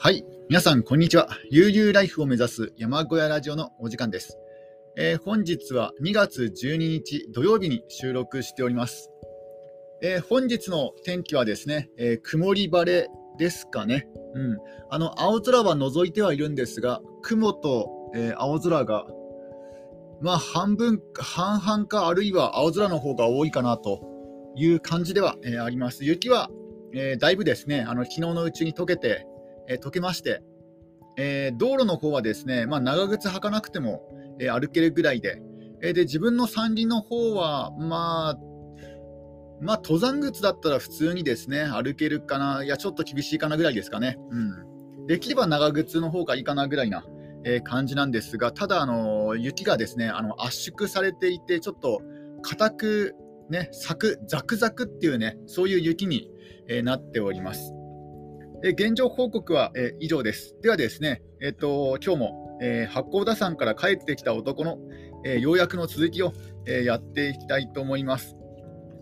はい。皆さん、こんにちは。悠々ライフを目指す山小屋ラジオのお時間です。えー、本日は2月12日土曜日に収録しております。えー、本日の天気はですね、えー、曇り晴れですかね。うん。あの、青空は覗いてはいるんですが、雲と、え青空が、まあ、半分、半々か、あるいは青空の方が多いかなという感じでは、えあります。雪は、えだいぶですね、あの、昨日のうちに溶けて、えー、解けまして、えー、道路の方はですね、まあ、長靴履かなくても、えー、歩けるぐらいで、えで自分の山林の方は、まあ、まあ、登山靴だったら普通にですね、歩けるかな、いや、ちょっと厳しいかなぐらいですかね。うん。できれば長靴の方がいいかなぐらいな、えー、感じなんですが、ただ、あの雪がですね、あの圧縮されていて、ちょっと硬く、ね、サク、ザクザクっていうね、そういう雪に、えー、なっております。え現状報告は、え以上です。ではですね、えっ、と、今日も、え八甲田山から帰ってきた男の、え要約の続きを、えやっていきたいと思います。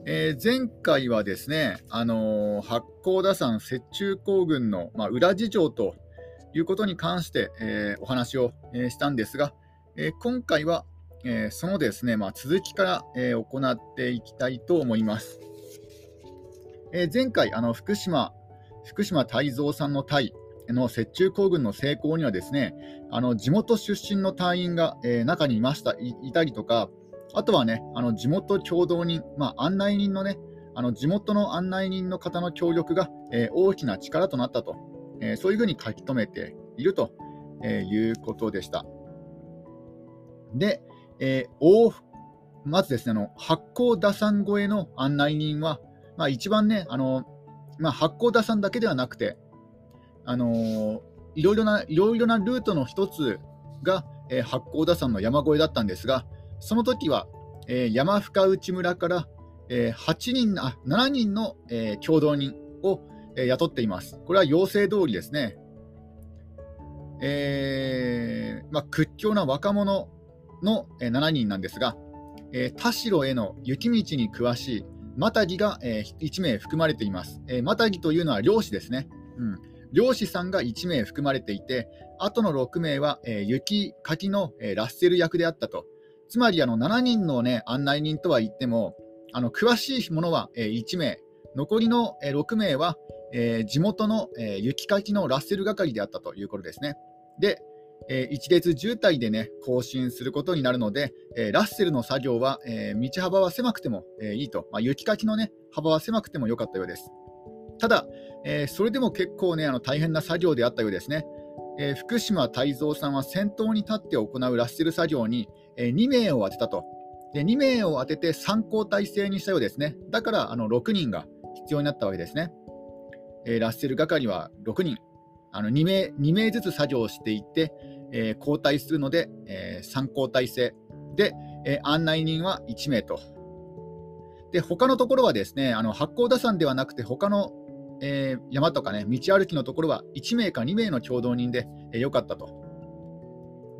え前回はですね、あの八甲田山雪中行軍の、まあ、裏事情ということに関して、えお話を、えしたんですが、え今回は、えそのですね、まあ、続きから、え行っていきたいと思います。え前回、あの福島福島泰造さんの隊の雪中行軍の成功にはですねあの地元出身の隊員が、えー、中にいましたいいたりとかあとはねあの地元共同人、まあ、案内人のねあの地元の案内人の方の協力が、えー、大きな力となったと、えー、そういうふうに書き留めていると、えいうことでした。で、えー、まずですねあの八甲田山越えの案内人は、まあ、一番ねあのまあ、八甲田さんだけではなくて、あのー、いろいろないろいろなルートの一つが、えー、八甲田山の山越えだったんですが、その時は、えー、山深内村から、えー、8人あ7人の、えー、共同人を、えー、雇っています。これは要請通りですね。えーまあ、屈強な若者の、えー、7人なんですが、えー、田代への雪道に詳しいマタギが、えー、1名含まれています。えー、マタギというのは漁師ですね。うん、漁師さんが1名含まれていて、あとの6名は、えー、雪かきの、えー、ラッセル役であったと。つまりあの7人の、ね、案内人とは言っても、あの詳しいものは、えー、1名、残りの、えー、6名は、えー、地元の、えー、雪かきのラッセル係であったということですね。で、えー、一列渋滞でね、更新することになるので、えー、ラッセルの作業は、えー、道幅は狭くても、えいいと、まあ、雪かきのね、幅は狭くても良かったようです。ただ、えそれでも結構ね、あの大変な作業であったようですね。え福島泰造さんは先頭に立って行うラッセル作業に、え2名を当てたと。で2名を当てて3交代制にしたようですね。だからあの6人が必要になったわけですね。えラッセル係は6人。あの2名 ,2 名ずつ作業をしていって、えー、交代するので、えー、3交代制で、えー、案内人は1名と。で他のところはですねあの八甲田山ではなくて他の、えー、山とかね道歩きのところは1名か2名の共同人で、えー、よかったと。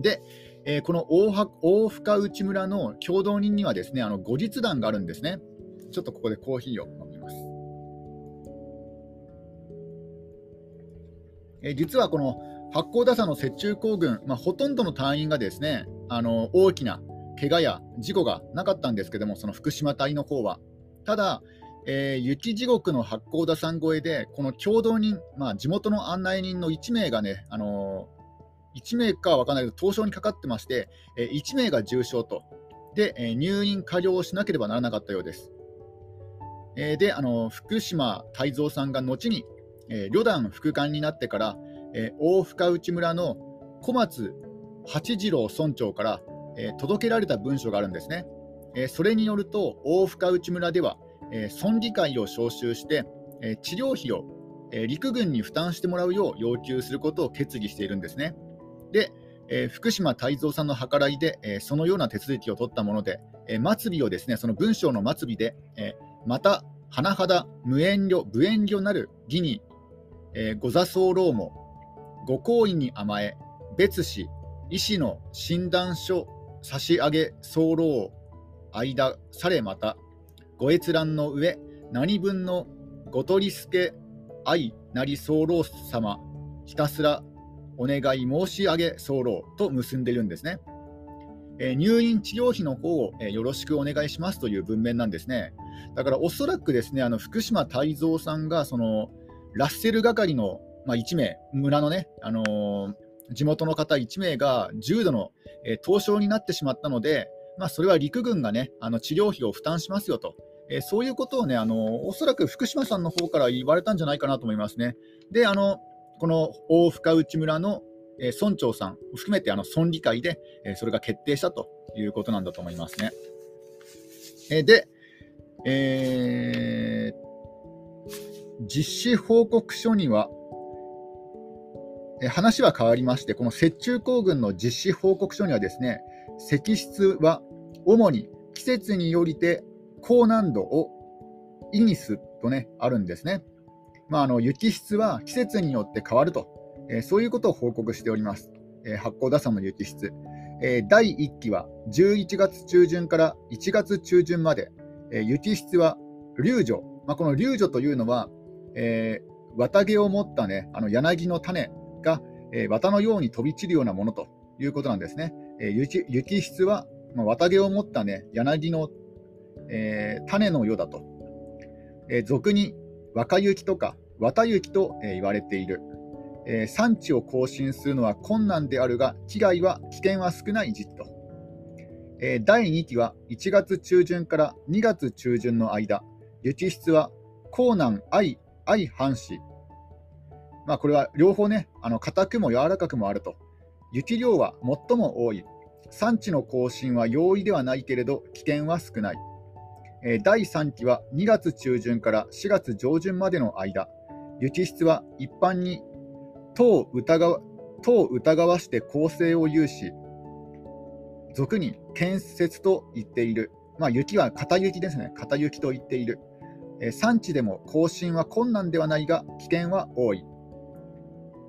で、えー、この大大深内村の共同人にはですねあの後日談があるんですね。ちょっとここでコーヒーをえ、実はこの八甲田山の雪中行軍、まあ、ほとんどの隊員がですねあの大きな怪我や事故がなかったんですけども、その福島隊の方は。ただ、えー、雪地獄の八甲田山越えで、この共同人、まあ、地元の案内人の1名がね、あのー、1名かは分からないけど、凍傷にかかってまして、えー、1名が重傷と、で、えー、入院、加療をしなければならなかったようです。えー、で、あの福島泰造さんが後に、えー、旅団副官になってから、えー、大深内村の小松八次郎村長から、えー、届けられた文書があるんですね。えー、それによると、大深内村では、え村議会を招集して、え治療費を、え陸軍に負担してもらうよう要求することを決議しているんですね。で、え福島泰造さんの計らいで、えそのような手続きを取ったもので、え末尾をですね、その文章の末尾で、えまた、甚だ無遠慮、無遠慮なる義に、えご座候もご好意に甘え、別紙、医師の診断書差し上げ候間されまた、ご閲覧の上、何分のご取り付け愛なり候様、ひたすらお願い申し上げ候と結んでいるんですね。えー、入院治療費の方を、えー、よろしくお願いしますという文面なんですね。だからおそらくですね、あの福島泰造さんがそのラッセル係の、まあ、1名、村のね、あのー、地元の方1名が重度の、えー、凍傷になってしまったので、まあ、それは陸軍がね、あの治療費を負担しますよと、えー、そういうことをね、あのおそらく福島さんの方から言われたんじゃないかなと思いますね。で、あのこの大深内村のえ村長さんを含めてあの村議会で、えそれが決定したということなんだと思いますね。えで、えー、実施報告書には、え話は変わりまして、この雪中行軍の実施報告書にはですね、石質は主に季節によりて高難度を意にすとね、あるんですね。まあ、あの雪質は季節によって変わるとえそういうことを報告しております。え八甲田山の雪質。え第1期は11月中旬から1月中旬まで、え雪質は流女、まあ、この流女というのは、えー、綿毛を持ったね、あの柳の種が、えー、綿のように飛び散るようなものということなんですね。えー、雪雪質は、まあ、綿毛を持ったね、柳の、え種のようだと。え俗に若雪とか綿雪と、え言われている。えー、産地を更新するのは困難であるが、危害は、危険は少ない時期と。えー、第2期は1月中旬から2月中旬の間、雪質は高難愛愛反子。まあ、これは両方ね、あの硬くも柔らかくもあると。雪量は最も多い。産地の更新は容易ではないけれど、危険は少ない。えー、第3期は2月中旬から4月上旬までの間、雪質は一般に等疑わ等疑わして公正を有し、俗に建設と言っている。まあ、雪は片雪ですね。片雪と言っている。え、産地でも更新は困難ではないが、危険は多い。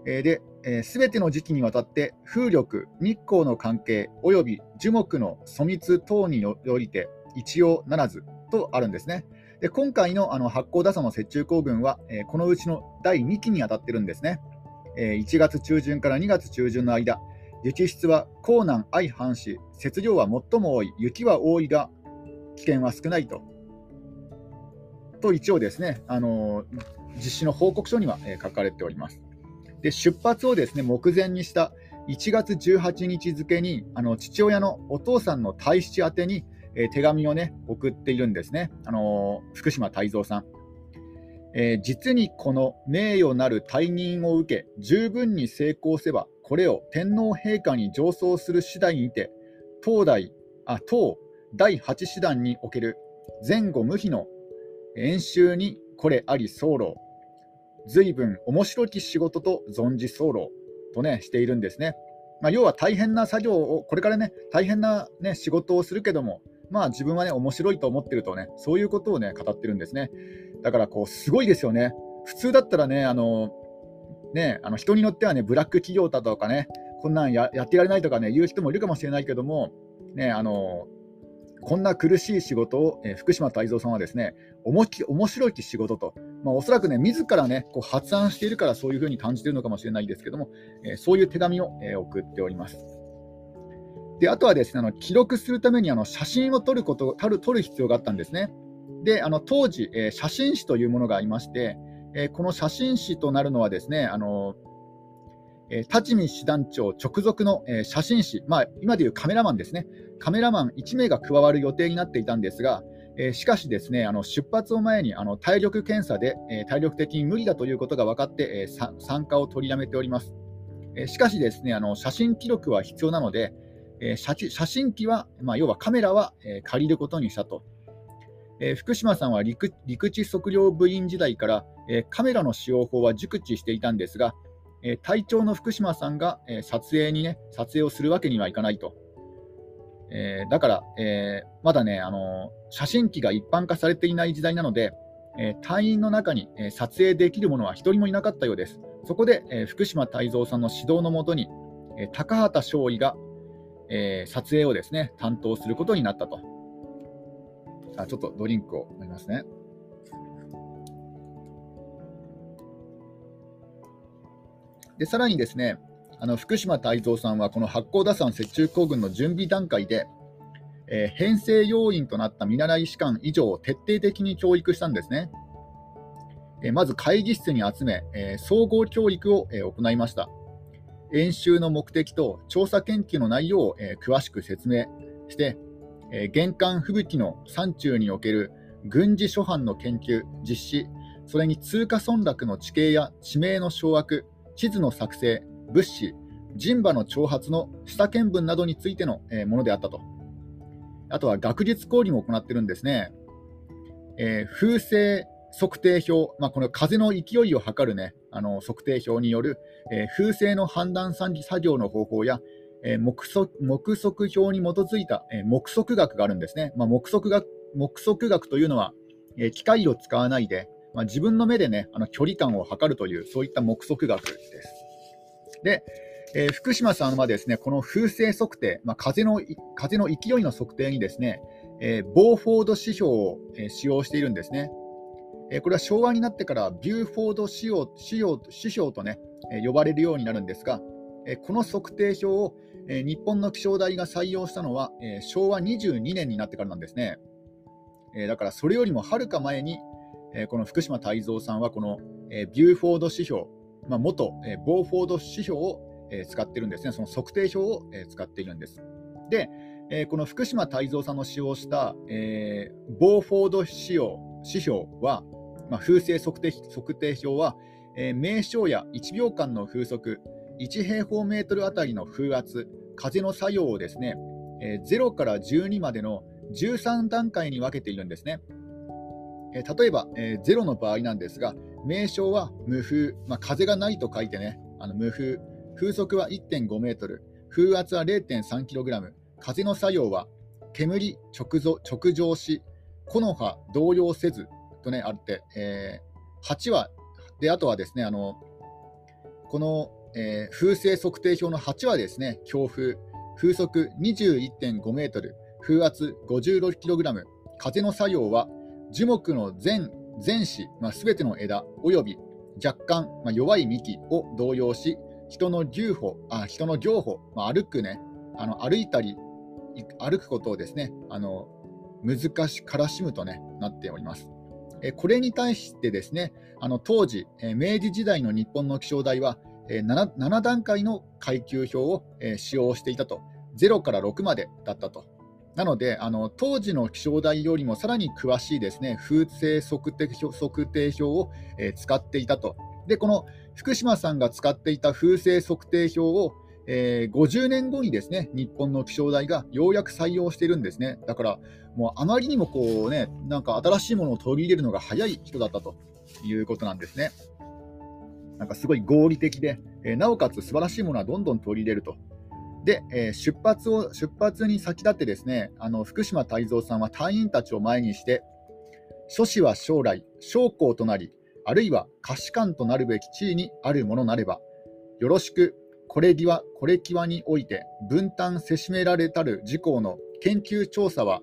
え、で、す、べ、ての時期にわたって風力、日光の関係及び樹木の粗密等によりて一応ならずとあるんですね。で今回のあの八甲田山の雪中行軍は、え、このうちの第2期に当たってるんですね。え1月中旬から2月中旬の間、雪質は高難相反し、雪量は最も多い、雪は多いが、危険は少ないと。と一応ですね、あの実施の報告書には、え書かれております。で出発をですね目前にした1月18日付にあの父親のお父さんの大七宛に、え手紙をね送っているんですね、あの福島泰造さん。えー、実にこの名誉なる退任を受け、十分に成功せば、これを天皇陛下に上奏する次第にて、当代あ当第8師団における前後無比の演習にこれあり候。随分面白き仕事と存じ候とね、しているんですね。まあ、要は大変な作業を、これからね、大変な、ね、仕事をするけども、まあ自分はね、面白いと思ってるとね、そういうことをね、語ってるんですね。だからこう、すごいですよね。普通だったらね、あの、ね、あの人によってはね、ブラック企業だとかね、こんなんやってられないとかね、言う人もいるかもしれないけども、ね、あの、こんな苦しい仕事を、えー、福島泰造さんはですね、おもき面白いって仕事と、まあ、おそらくね、自らね、こう発案しているからそういうふうに感じているのかもしれないですけども、えー、そういう手紙を、えー、送っております。であとはですねあの記録するためにあの写真を撮ること撮る撮る必要があったんですね。であの当時、えー、写真誌というものがありまして、えー、この写真誌となるのはですねあの、えー、立見師団長直属の、えー、写真誌、まあ、今でいうカメラマンですね、カメラマン1名が加わる予定になっていたんですが、えー、しかしですねあの出発を前にあの体力検査で、えー、体力的に無理だということが分かって、えー、参加を取りやめております。えー、しかしですねあの写真記録は必要なので、え写真機は、まあ、要はカメラは、え借りることにしたと。え福島さんは陸陸地測量部員時代から、えカメラの使用法は熟知していたんですが、え隊長の福島さんが、え撮影にね、撮影をするわけにはいかないと。えだから、えまだね、あの写真機が一般化されていない時代なので、え隊員の中に、え撮影できる者は1人もいなかったようです。そこで、え福島泰造さんの指導のもとに、え高畑少尉がえ、撮影をですね、担当することになったと。あちょっとドリンクを飲みますね。でさらにですね、あの福島泰造さんはこの八甲田山雪中行軍の準備段階で、えー、編成要員となった見習い士官以上を徹底的に教育したんですね。えー、まず会議室に集め、えー、総合教育を、え行いました。演習の目的と調査研究の内容を、え詳しく説明して、え玄関吹雪の山中における軍事諸般の研究、実施、それに通貨村落の地形や地名の掌握、地図の作成、物資、人馬の挑発の下見文などについてのものであったと。あとは学術講義も行ってるんですね。えー、風勢測定表、まあ、この風の勢いを測る、ね、あの測定表による、えー、風勢の判断作業の方法や、えー、目測目測表に基づいた、えー、目測学があるんですね。まあ、目測学目測学というのは、えー、機械を使わないで、まあ、自分の目で、ね、あの距離感を測るという、そういった目測学です。で、えー、福島さんはですねこの風勢測定、まあ、風の風の勢いの測定にですね、えー、ボーフォード指標を、えー、使用しているんですね。えこれは昭和になってからビューフォード指標指標とね、え呼ばれるようになるんですが、えこの測定表を、え日本の気象台が採用したのは、え昭和22年になってからなんですね。えだからそれよりもはるか前に、えこの福島泰造さんはこの、えビューフォード指標、まあ、元、えボーフォード指標を、え使ってるんですね、その測定表を、え使っているんです。で、えこの福島泰造さんの使用した、えー、ボーフォード指標指標は、まあ、風勢測定測定表は、えー、名称や1秒間の風速、1平方メートルあたりの風圧、風の作用をですね、えー、0から12までの13段階に分けているんですね。えー、例えば、えー、0の場合なんですが、名称は無風、まあ、風がないと書いてね、あの無風、風速は1.5メートル、風圧は 0.3kg、風の作用は煙直直上し、木の葉動揺せずとね、あって、えー、8話、で、あとはですね、あのこの、えー、風勢測定表の8はですね、強風、風速21.5メートル、風圧 56kg、風の作用は樹木の全全枝、まあ、全ての枝および若干、まあ、弱い幹を動揺し、人の牛歩、あ人の行歩、まあ、歩くね、あの歩いたり、歩くことをですね、あの難しからしむと、ね、なっております。えこれに対してですね、あの当時、え明治時代の日本の気象台は、え 7, 7段階の階級表を、え使用していたと、0から6までだったと。なので、あの当時の気象台よりもさらに詳しいですね風勢測定表測定表を、え使っていたと。で、この福島さんが使っていた風勢測定表を、えー、50年後にですね日本の気象台がようやく採用しているんですね。だから、もうあまりにもこう、ね、なんか新しいものを取り入れるのが早い人だったということなんですね。なんかすごい合理的で、えー、なおかつ素晴らしいものはどんどん取り入れると。で、えー、出発を出発に先立ってですねあの福島泰造さんは隊員たちを前にして、諸子は将来、将校となり、あるいは可視官となるべき地位にあるものなれば、よろしく、これ際、これ際において、分担せしめられたる事項の研究調査は、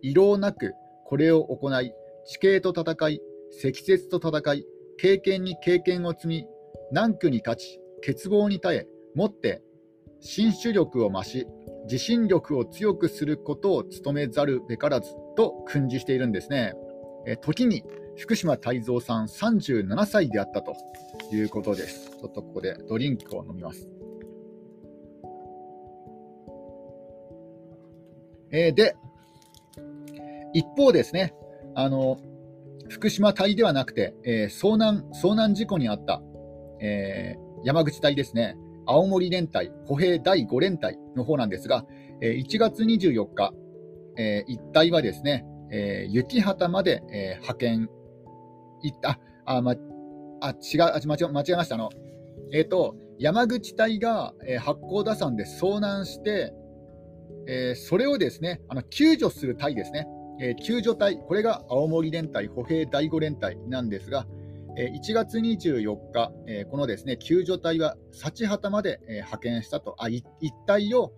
異論なくこれを行い、地形と戦い、積雪と戦い、経験に経験を積み、難区に勝ち、欠乏に耐え、もって新種力を増し、自信力を強くすることを努めざるべからずと訓示しているんですね。え時に福島泰造さん37歳であったということです。ちょっとここでドリンクを飲みます。えー、で、一方ですね、あの福島隊ではなくて、えー、遭難遭難事故にあった、えー、山口隊ですね、青森連隊、歩兵第5連隊の方なんですが、え、1月24日、えー、一隊はですね、えー、雪畑まで、え、派遣行った、あ、ま、あ、違う、間違間違えました。あの、え、ー、と、山口隊が、えー、八甲田山で遭難して、えー、それをですね、あの救助する隊ですね、えー、救助隊、これが青森連隊、歩兵第5連隊なんですが、1月24日、えー、このですね救助隊は幸畑まで、えー、派遣したと、あ一体を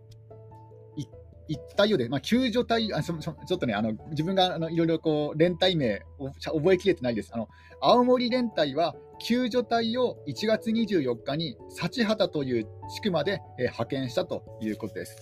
一体をで、まあ、救助隊、あちょちょちょっとね、あの自分があのいろいろこう連隊名を覚えきれてないです。あの青森連隊は救助隊を1月24日に幸畑という地区まで、えー、派遣したということです。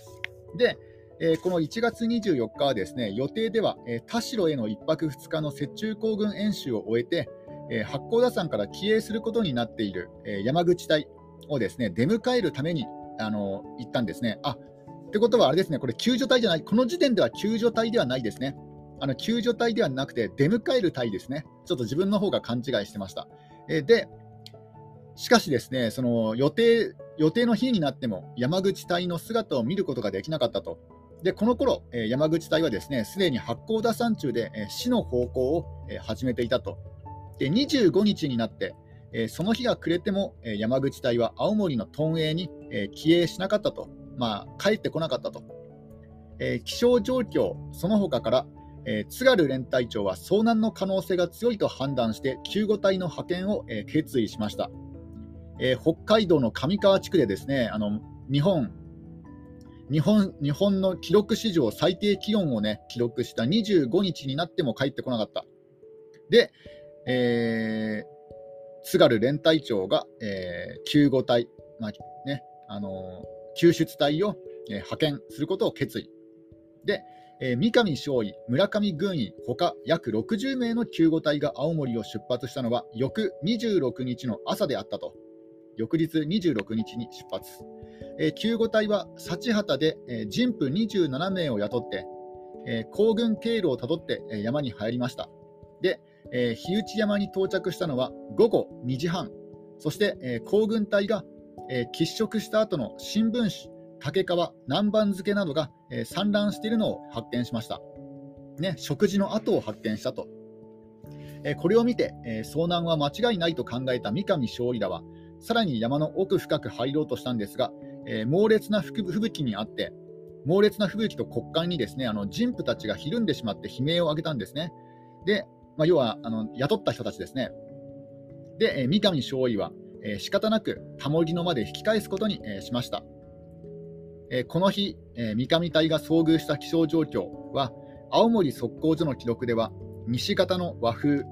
で、えー、この1月24日はですね、予定では、えー、田代への1泊2日の雪中行軍演習を終えて、え、八甲田山から帰営することになっている、え、山口隊をですね、出迎えるために、あの行ったんですね。あってことはあれですね、これ救助隊じゃない、この時点では救助隊ではないですね。あの救助隊ではなくて、出迎える隊ですね。ちょっと自分の方が勘違いしてました。えで、しかしですね、その予定予定の日になっても山口隊の姿を見ることができなかったと。で、この頃、え山口隊はですね、すでに八甲田山中で、え死の方向を、え始めていたと。で、25日になって、えその日が暮れても、え山口隊は青森の屯営に、え帰営しなかったと。まあ、帰ってこなかったと。え気象状況、その他から、え津軽連隊長は遭難の可能性が強いと判断して救護隊の派遣を、え決意しました。え、北海道の上川地区でですねあの日本日本日本の記録史上最低気温を、ね、記録した25日になっても帰ってこなかった。で、えー、津軽連隊長が、えー、救護隊、まあねあのー、救出隊を、えー、派遣することを決意。で、えー、三上少尉、村上軍医、ほか約60名の救護隊が青森を出発したのは翌26日の朝であったと。翌日26日に出発。えー、救護隊は幸畑で、えー、人夫27名を雇って、えー、行軍経路をたどって、えー、山に入りました。で、えー、日内山に到着したのは午後2時半。そして、えー、行軍隊が、えー、喫食した後の新聞紙、竹皮、南蛮漬けなどが、えー、散乱しているのを発見しました。ね、食事の後を発見したと。え、これを見て、え、遭難は間違いないと考えた三上勝利らは、さらに山の奥深く入ろうとしたんですが、え、猛烈な吹雪にあって、猛烈な吹雪と骨幹にですねあの人夫たちがひるんでしまって悲鳴を上げたんですね。で、まあ、要はあの雇った人たちですね。で、えー、三上少尉は、えー、仕方なくタモリのまで引き返すことに、えー、しました。えー、この日、えー、三上隊が遭遇した気象状況は、青森測候所の記録では、西型の和風、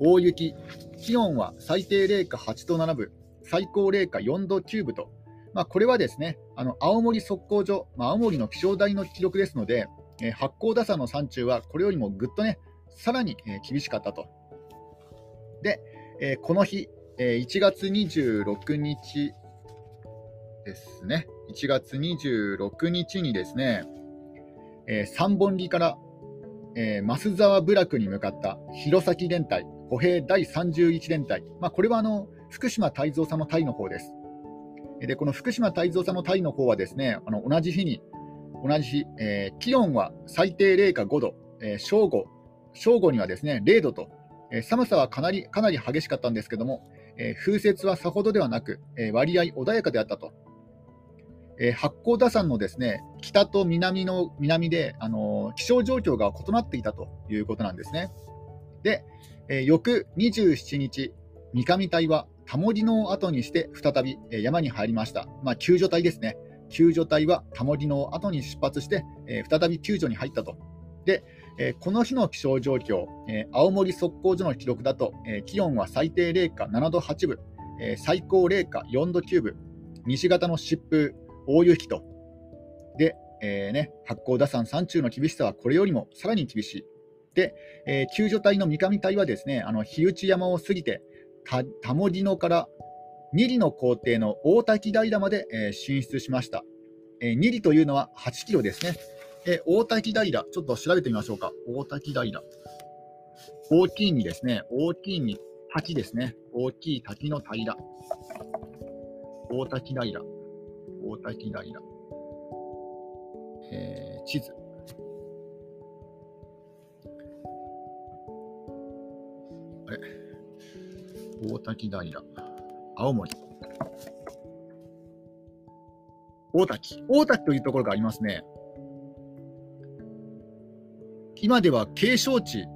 大雪、気温は最低零下8度7分、最高零下4度9分と、まあ、これはですねあの青森測候所、まあ、青森の気象台の記録ですので、えー、八甲田山の山中はこれよりもぐっとね、さらに、え、厳しかったと。で、え、この日、え1月26日ですね、1月26日にですね、え三本木から、え増沢部落に向かった弘前連隊、歩兵第31連隊、まあ、これはあの福島泰造さんの隊の方です。で、この福島泰造さんの隊の方はですね、あの同じ日に、同じ日、えー、気温は最低0か5度、えー、正午、正午にはですね、0度と、えー、寒さはかなりかなり激しかったんですけども、え風雪はさほどではなく、え割合穏やかであったと。え八甲田山のですね北と南の南で、あの気象状況が異なっていたということなんですね。で、え翌27日、三上隊はタモリの後にして再び山に入りました。まあ、救助隊ですね。救助隊はタモリの後に出発して、え、再び救助に入ったと。で、えー、この日の気象状況、えー、青森測候所の記録だと、え気温は最低0下7度8分、え最高0下4度9分、西型の疾風、大雪と。で、えね、八甲田山山中の厳しさはこれよりもさらに厳しい。で、え救助隊の三上隊はですね、あの日内山を過ぎて、田茂野から二里の工程の大滝平まで、え、進出しました。えー、二里というのは8キロですね。え、大滝平、ちょっと調べてみましょうか。大滝平。大きいにですね、大きいに滝ですね。大きい滝の平。大滝平。大滝平。えー、地図。あれ？大滝平、青森。大滝。大滝というところがありますね。今では景勝地、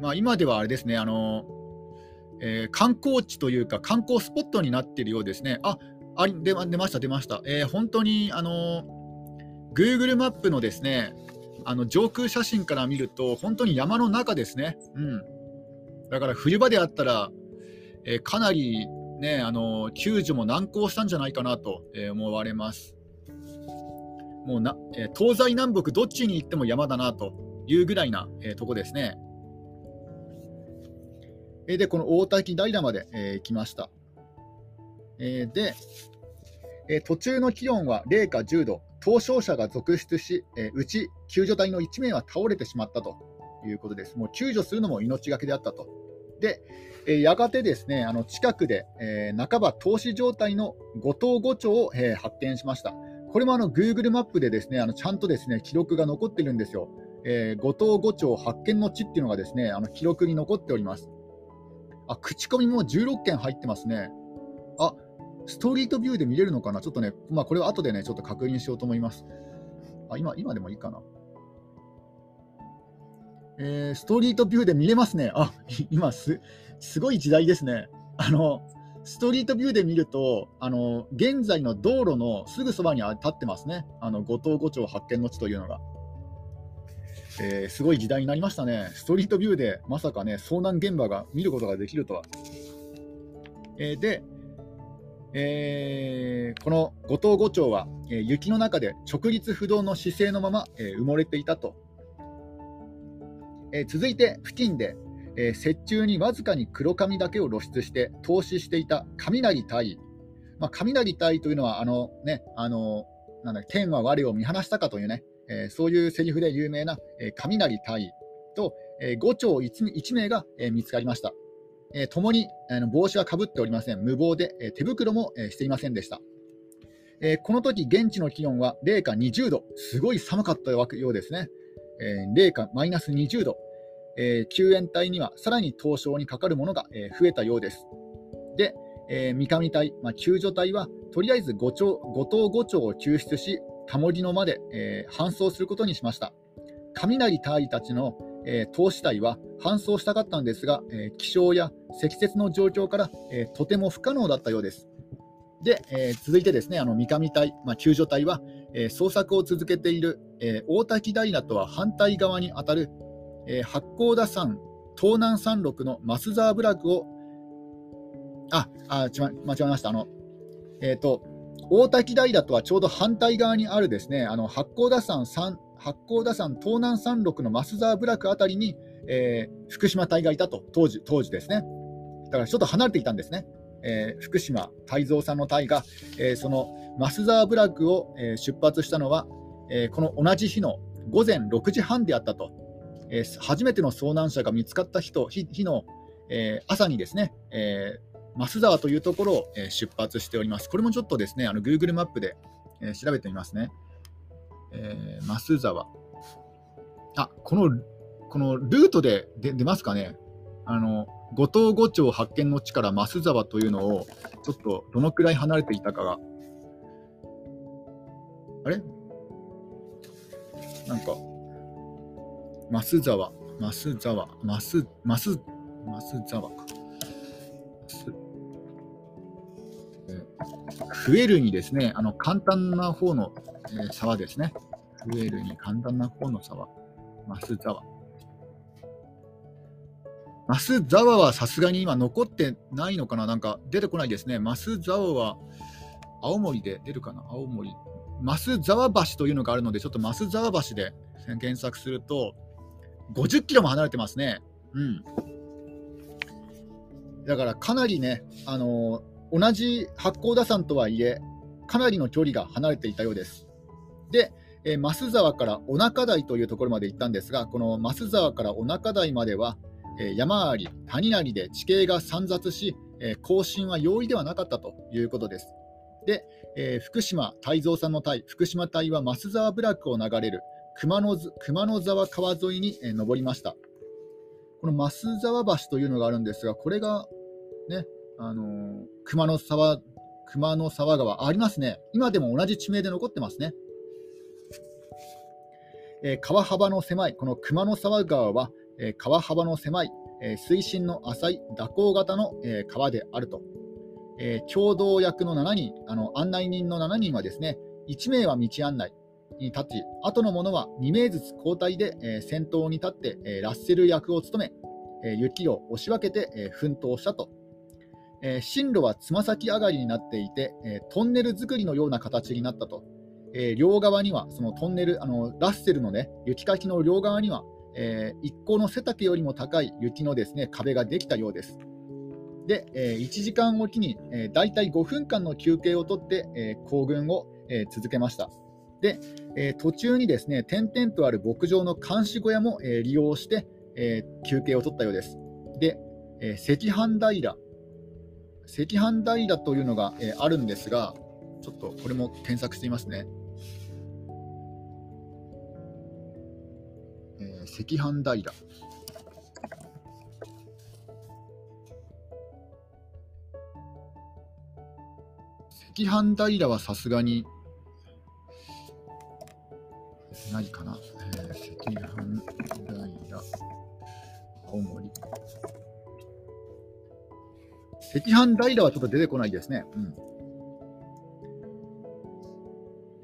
まあ、今ではあれですね、あのえー、観光地というか、観光スポットになっているようですね。あ、あ出ま出ました、出ました。えー、本当に、あの Google マップのですね、あの上空写真から見ると、本当に山の中ですね。うん。だから冬場であったら、えー、かなりね、あの救助も難航したんじゃないかなと、え、思われます。もうな、え、東西南北どっちに行っても山だなというぐらいな、えー、とこですね。えー、で、この大滝平まで、えー、来ました。えー、で、えー、途中の気温は零下10度、凍傷者が続出し、えー、うち救助隊の1名は倒れてしまったということです。もう救助するのも命がけであったと。で、えー、やがてですね、あの近くで、えー、半ば投資状態の五島五町を、えー、発見しました。これもあの Google マップでですね、あのちゃんとですね記録が残ってるんですよ。えー、五島五町発見の地っていうのがですね、あの記録に残っております。あ、口コミも16件入ってますね。あ、ストリートビューで見れるのかな？ちょっとね、まあ、これは後でね、ちょっと確認しようと思います。あ、今、今でもいいかな？えー、ストリートビューで見れますね。あ、今す、すごい時代ですね。あの、ストリートビューで見ると、あの、現在の道路のすぐそばに立ってますね。あの、五島五町発見の地というのが。えー、すごい時代になりましたね。ストリートビューでまさかね、遭難現場が見ることができるとは。えー、で、えー、この五島五町は、え、雪の中で直立不動の姿勢のまま、え、埋もれていたと。え続いて付近で、え雪中にわずかに黒髪だけを露出して投資していた雷隊、まあ、雷隊というのはあの、ね、あのなんだ天は我を見放したかというね、えそういうセリフで有名な、え雷隊と、え五町 1, 1名が、え見つかりました。えー、共にあの帽子はかぶっておりません。無謀で、えー、手袋も、えー、していませんでした。えこの時現地の気温は零下20度、すごい寒かったようですね。え零下マイナス20度、え救援隊にはさらに凍傷にかかるものが、え増えたようです。で、え三上隊、まあ、救助隊はとりあえず五島五島五町を救出し、タモリのまで、え搬送することにしました。雷隊たちのえー、投資隊は搬送したかったんですが、えー、気象や積雪の状況から、えー、とても不可能だったようです。で、えー、続いてですね、あの三上隊、まあ、救助隊は、えー、捜索を続けている、えー、大滝平とは反対側にあたる、えー、八甲田山東南山麓の増沢部落を、あ、あち、ま、間違えました。あの、えっ、ー、と、大滝平とはちょうど反対側にあるですね、あの八甲田山八甲田山東南山麓の増沢部落あたりに、えー、福島隊がいたと、当時当時ですね。だからちょっと離れていたんですね。えー、福島泰造さんの隊が、えー、その増沢部落を、えー、出発したのは、えこの同じ日の午前6時半であったと、え初めての遭難者が見つかった日と日の、え朝にですね、え増沢というところを、え出発しております。これもちょっとですね、あの Google マップで、え調べてみますね。えー、増沢。あ、この、このルートで出ますかねあの、五島五町発見の地から増沢というのを、ちょっとどのくらい離れていたかが。あれ？なんか、増沢、増沢、増、増、増沢か。増えるにですね、あの簡単な方の、えー、沢ですね。増えるに簡単な方の沢。増沢。増沢はさすがに今残ってないのかな？なんか出てこないですね。増沢は青森で出るかな？青森。増沢橋というのがあるので、ちょっと増沢橋で検索すると、50キロも離れてますね。うん。だからかなりね、あのー同じ八甲田山とはいえ、かなりの距離が離れていたようです。で、え、増沢から小中台というところまで行ったんですが、この増沢から小中台までは、え、山あり、谷なりで地形が散雑し、え、更新は容易ではなかったということです。で、え、福島泰造さんの隊、福島隊は増沢部落を流れる熊野熊野沢川沿いに、え、登りました。この増沢橋というのがあるんですが、これがね、あの熊野沢、熊野沢川ありますね。今でも同じ地名で残ってますね。えー、川幅の狭い、この熊野沢川は、えー、川幅の狭い、えー、水深の浅い蛇行型の、え川であると。え共同役の7人、あの案内人の7人はですね、1名は道案内、に立ち、後の者は2名ずつ交代で、えー、先頭に立って、えー、ラッセル役を務め、えー、雪を押し分けて、えー、奮闘したと。えー、進路はつま先上がりになっていて、えー、トンネル作りのような形になったと。えー、両側には、そのトンネル、あのラッセルの、ね、雪かきの両側には、えー、一行の背丈よりも高い雪のです、ね、壁ができたようです。で、え、1時間おきに、えー、大体5分間の休憩をとって、え、行軍を、え、続けました。で、え、途中にですね点々とある牧場の監視小屋も、え、利用して、え、休憩を取ったようです。で、え、赤飯平、赤飯平というのが、えー、あるんですが、ちょっとこれも検索してみますね。えー、赤飯平。赤飯平はさすがにないかな。えー、赤飯平、青森。赤飯平はちょっと出てこないですね。うん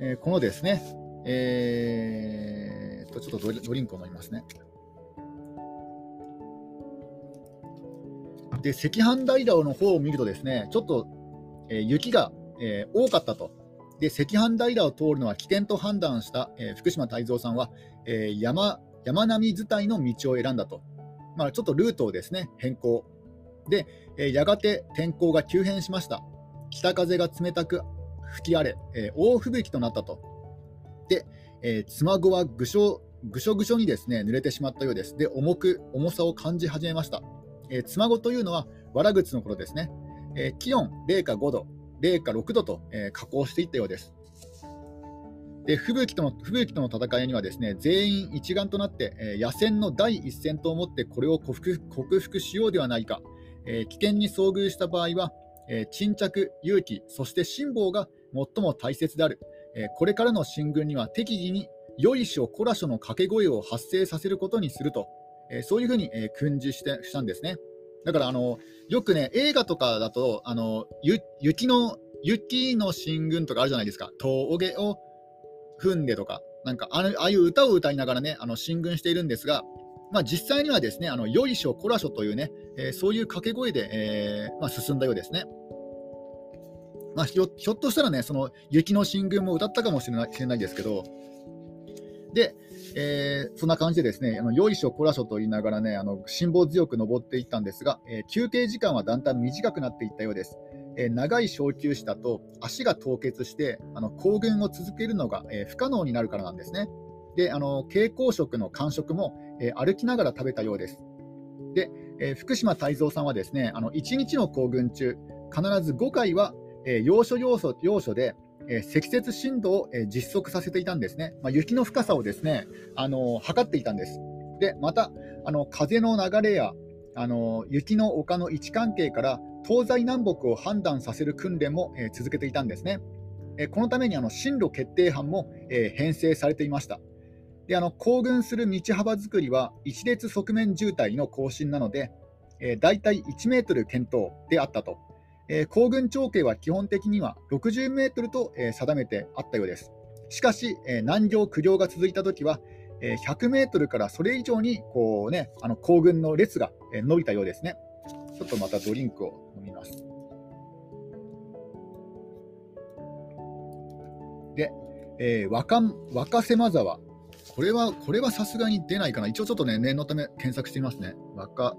えー、このですね、えー、とちょっとドリンクを飲みますね。で、赤飯平の方を見るとですね、ちょっと、えー、雪が、えー、多かったと。で、赤飯平を通るのは危険と判断した、えー、福島泰造さんは、えー、山山並み伝いの道を選んだと。まあ、ちょっとルートをですね、変更。で、えー、やがて天候が急変しました。北風が冷たく吹き荒れ、えー、大吹雪となったと。で、えー、妻子はぐしょぐしょぐしょにですね濡れてしまったようです。で、重く、重さを感じ始めました。えー、妻子というのは、わらぐつの頃ですね。えー、気温0か5度、0か6度と、えー、下降していったようです。で吹雪との吹雪との戦いにはですね全員一丸となって、えー、野戦の第一線と思ってこれを克服克服しようではないか、えー、危険に遭遇した場合は、えー、沈着、勇気、そして辛抱が最も大切である、えこれからの進軍には適宜によいしょこらしょの掛け声を発生させることにすると、えそういうふうに、え訓示してしたんですね。だからあのよくね、映画とかだと、あの雪の雪の進軍とかあるじゃないですか、峠を踏んでとか、なんかああいう歌を歌いながらね、あの進軍しているんですが、まあ、実際にはですね、あのよいしょ、こらしょというね、えー、そういう掛け声で、えーまあ、進んだようですね。まあ、ひょっとしたらね、その雪の進軍も歌ったかもしれないれないですけど、で、えー、そんな感じでですね、あのよいしょ、こらしょと言いながらね、あの辛抱強く登っていったんですが、えー、休憩時間はだんだん短くなっていったようです。えー、長い小休止だと足が凍結してあの行軍を続けるのが、え、不可能になるからなんですね。で、あの蛍光色の間食も、え、歩きながら食べたようです。で、え福島泰造さんはですね、あの1日の行軍中、必ず5回は、え要所要所要所で、え積雪深度を、え実測させていたんですね。まあ、雪の深さをですね、あの測っていたんです。で、また、あの風の流れやあの雪の丘の位置関係から東西南北を判断させる訓練も、え、続けていたんですね。このためにあの進路決定班も、え、編成されていました。であの行軍する道幅作りは一列側面渋滞の更新なので、えー、大体1メートル検討であったと、えー、行軍長径は基本的には60メートルと、えー、定めてあったようです。しかし、えー、南行苦行が続いたときは、えー、100メートルからそれ以上にこう、ね、あの行軍の列が、えー、伸びたようですね。ちょっとまたドリンクを飲みます。で、えー、若若瀬間沢。これは、これはさすがに出ないかな。一応ちょっとね、念のため検索してみますね。若、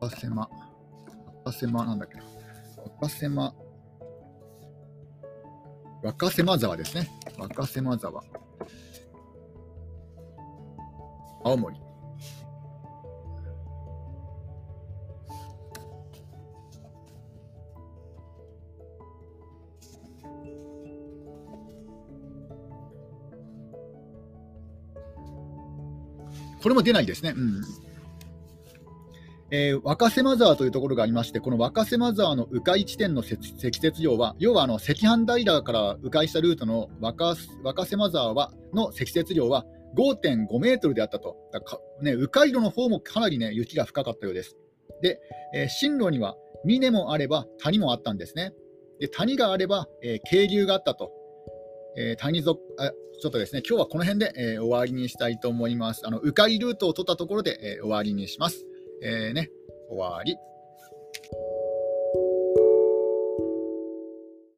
若瀬間。若瀬間なんだっけな。若瀬間。若瀬間沢ですね。若瀬間沢。青森。これも出ないですね。うんえー、若瀬間沢というところがありまして、この若瀬間沢の迂回地点の積雪量は、要はあの赤飯平から迂回したルートの若若瀬間沢はの積雪量は5.5メートルであったと。だかね、迂回路の方もかなりね、雪が深かったようです。で、えー、進路には峰もあれば谷もあったんですね。で谷があれば、えー、渓流があったと。えー、谷底あちょっとですね、今日はこの辺で、えー、終わりにしたいと思います。あの、迂回ルートを取ったところで、えー、終わりにします。えー、ね、終わり。